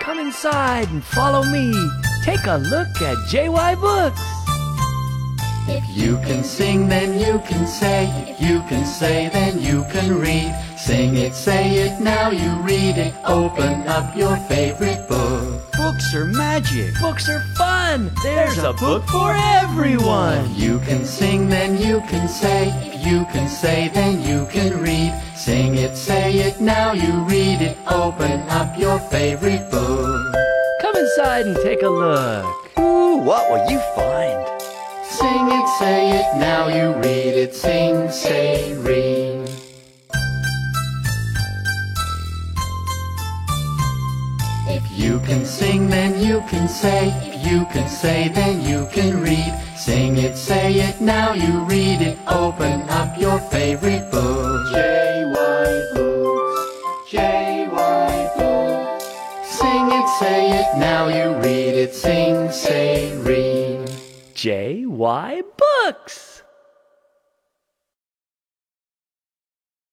Come inside and follow me. Take a look at JY Books. If you can sing, then you can say. If you can say, then you can read. Sing it, say it, now you read it. Open up your favorite book. Books are magic. Books are fun. There's a book for everyone. If you can sing, then you can say. If you can say, then you can read. Sing it, say it, now you read it. Open up your favorite book. Come inside and take a look. Ooh, what will you find? Sing it, say it, now you read it. Sing, say, read. If you can sing, then you can say. If you can say, then you can read. Sing it, say it, now you read it. Open up you read it. Sing, say, read. JY Books.